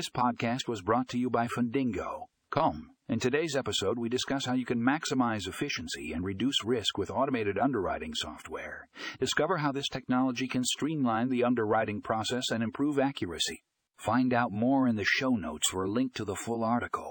This podcast was brought to you by Fundingo. Come. In today's episode, we discuss how you can maximize efficiency and reduce risk with automated underwriting software. Discover how this technology can streamline the underwriting process and improve accuracy. Find out more in the show notes for a link to the full article.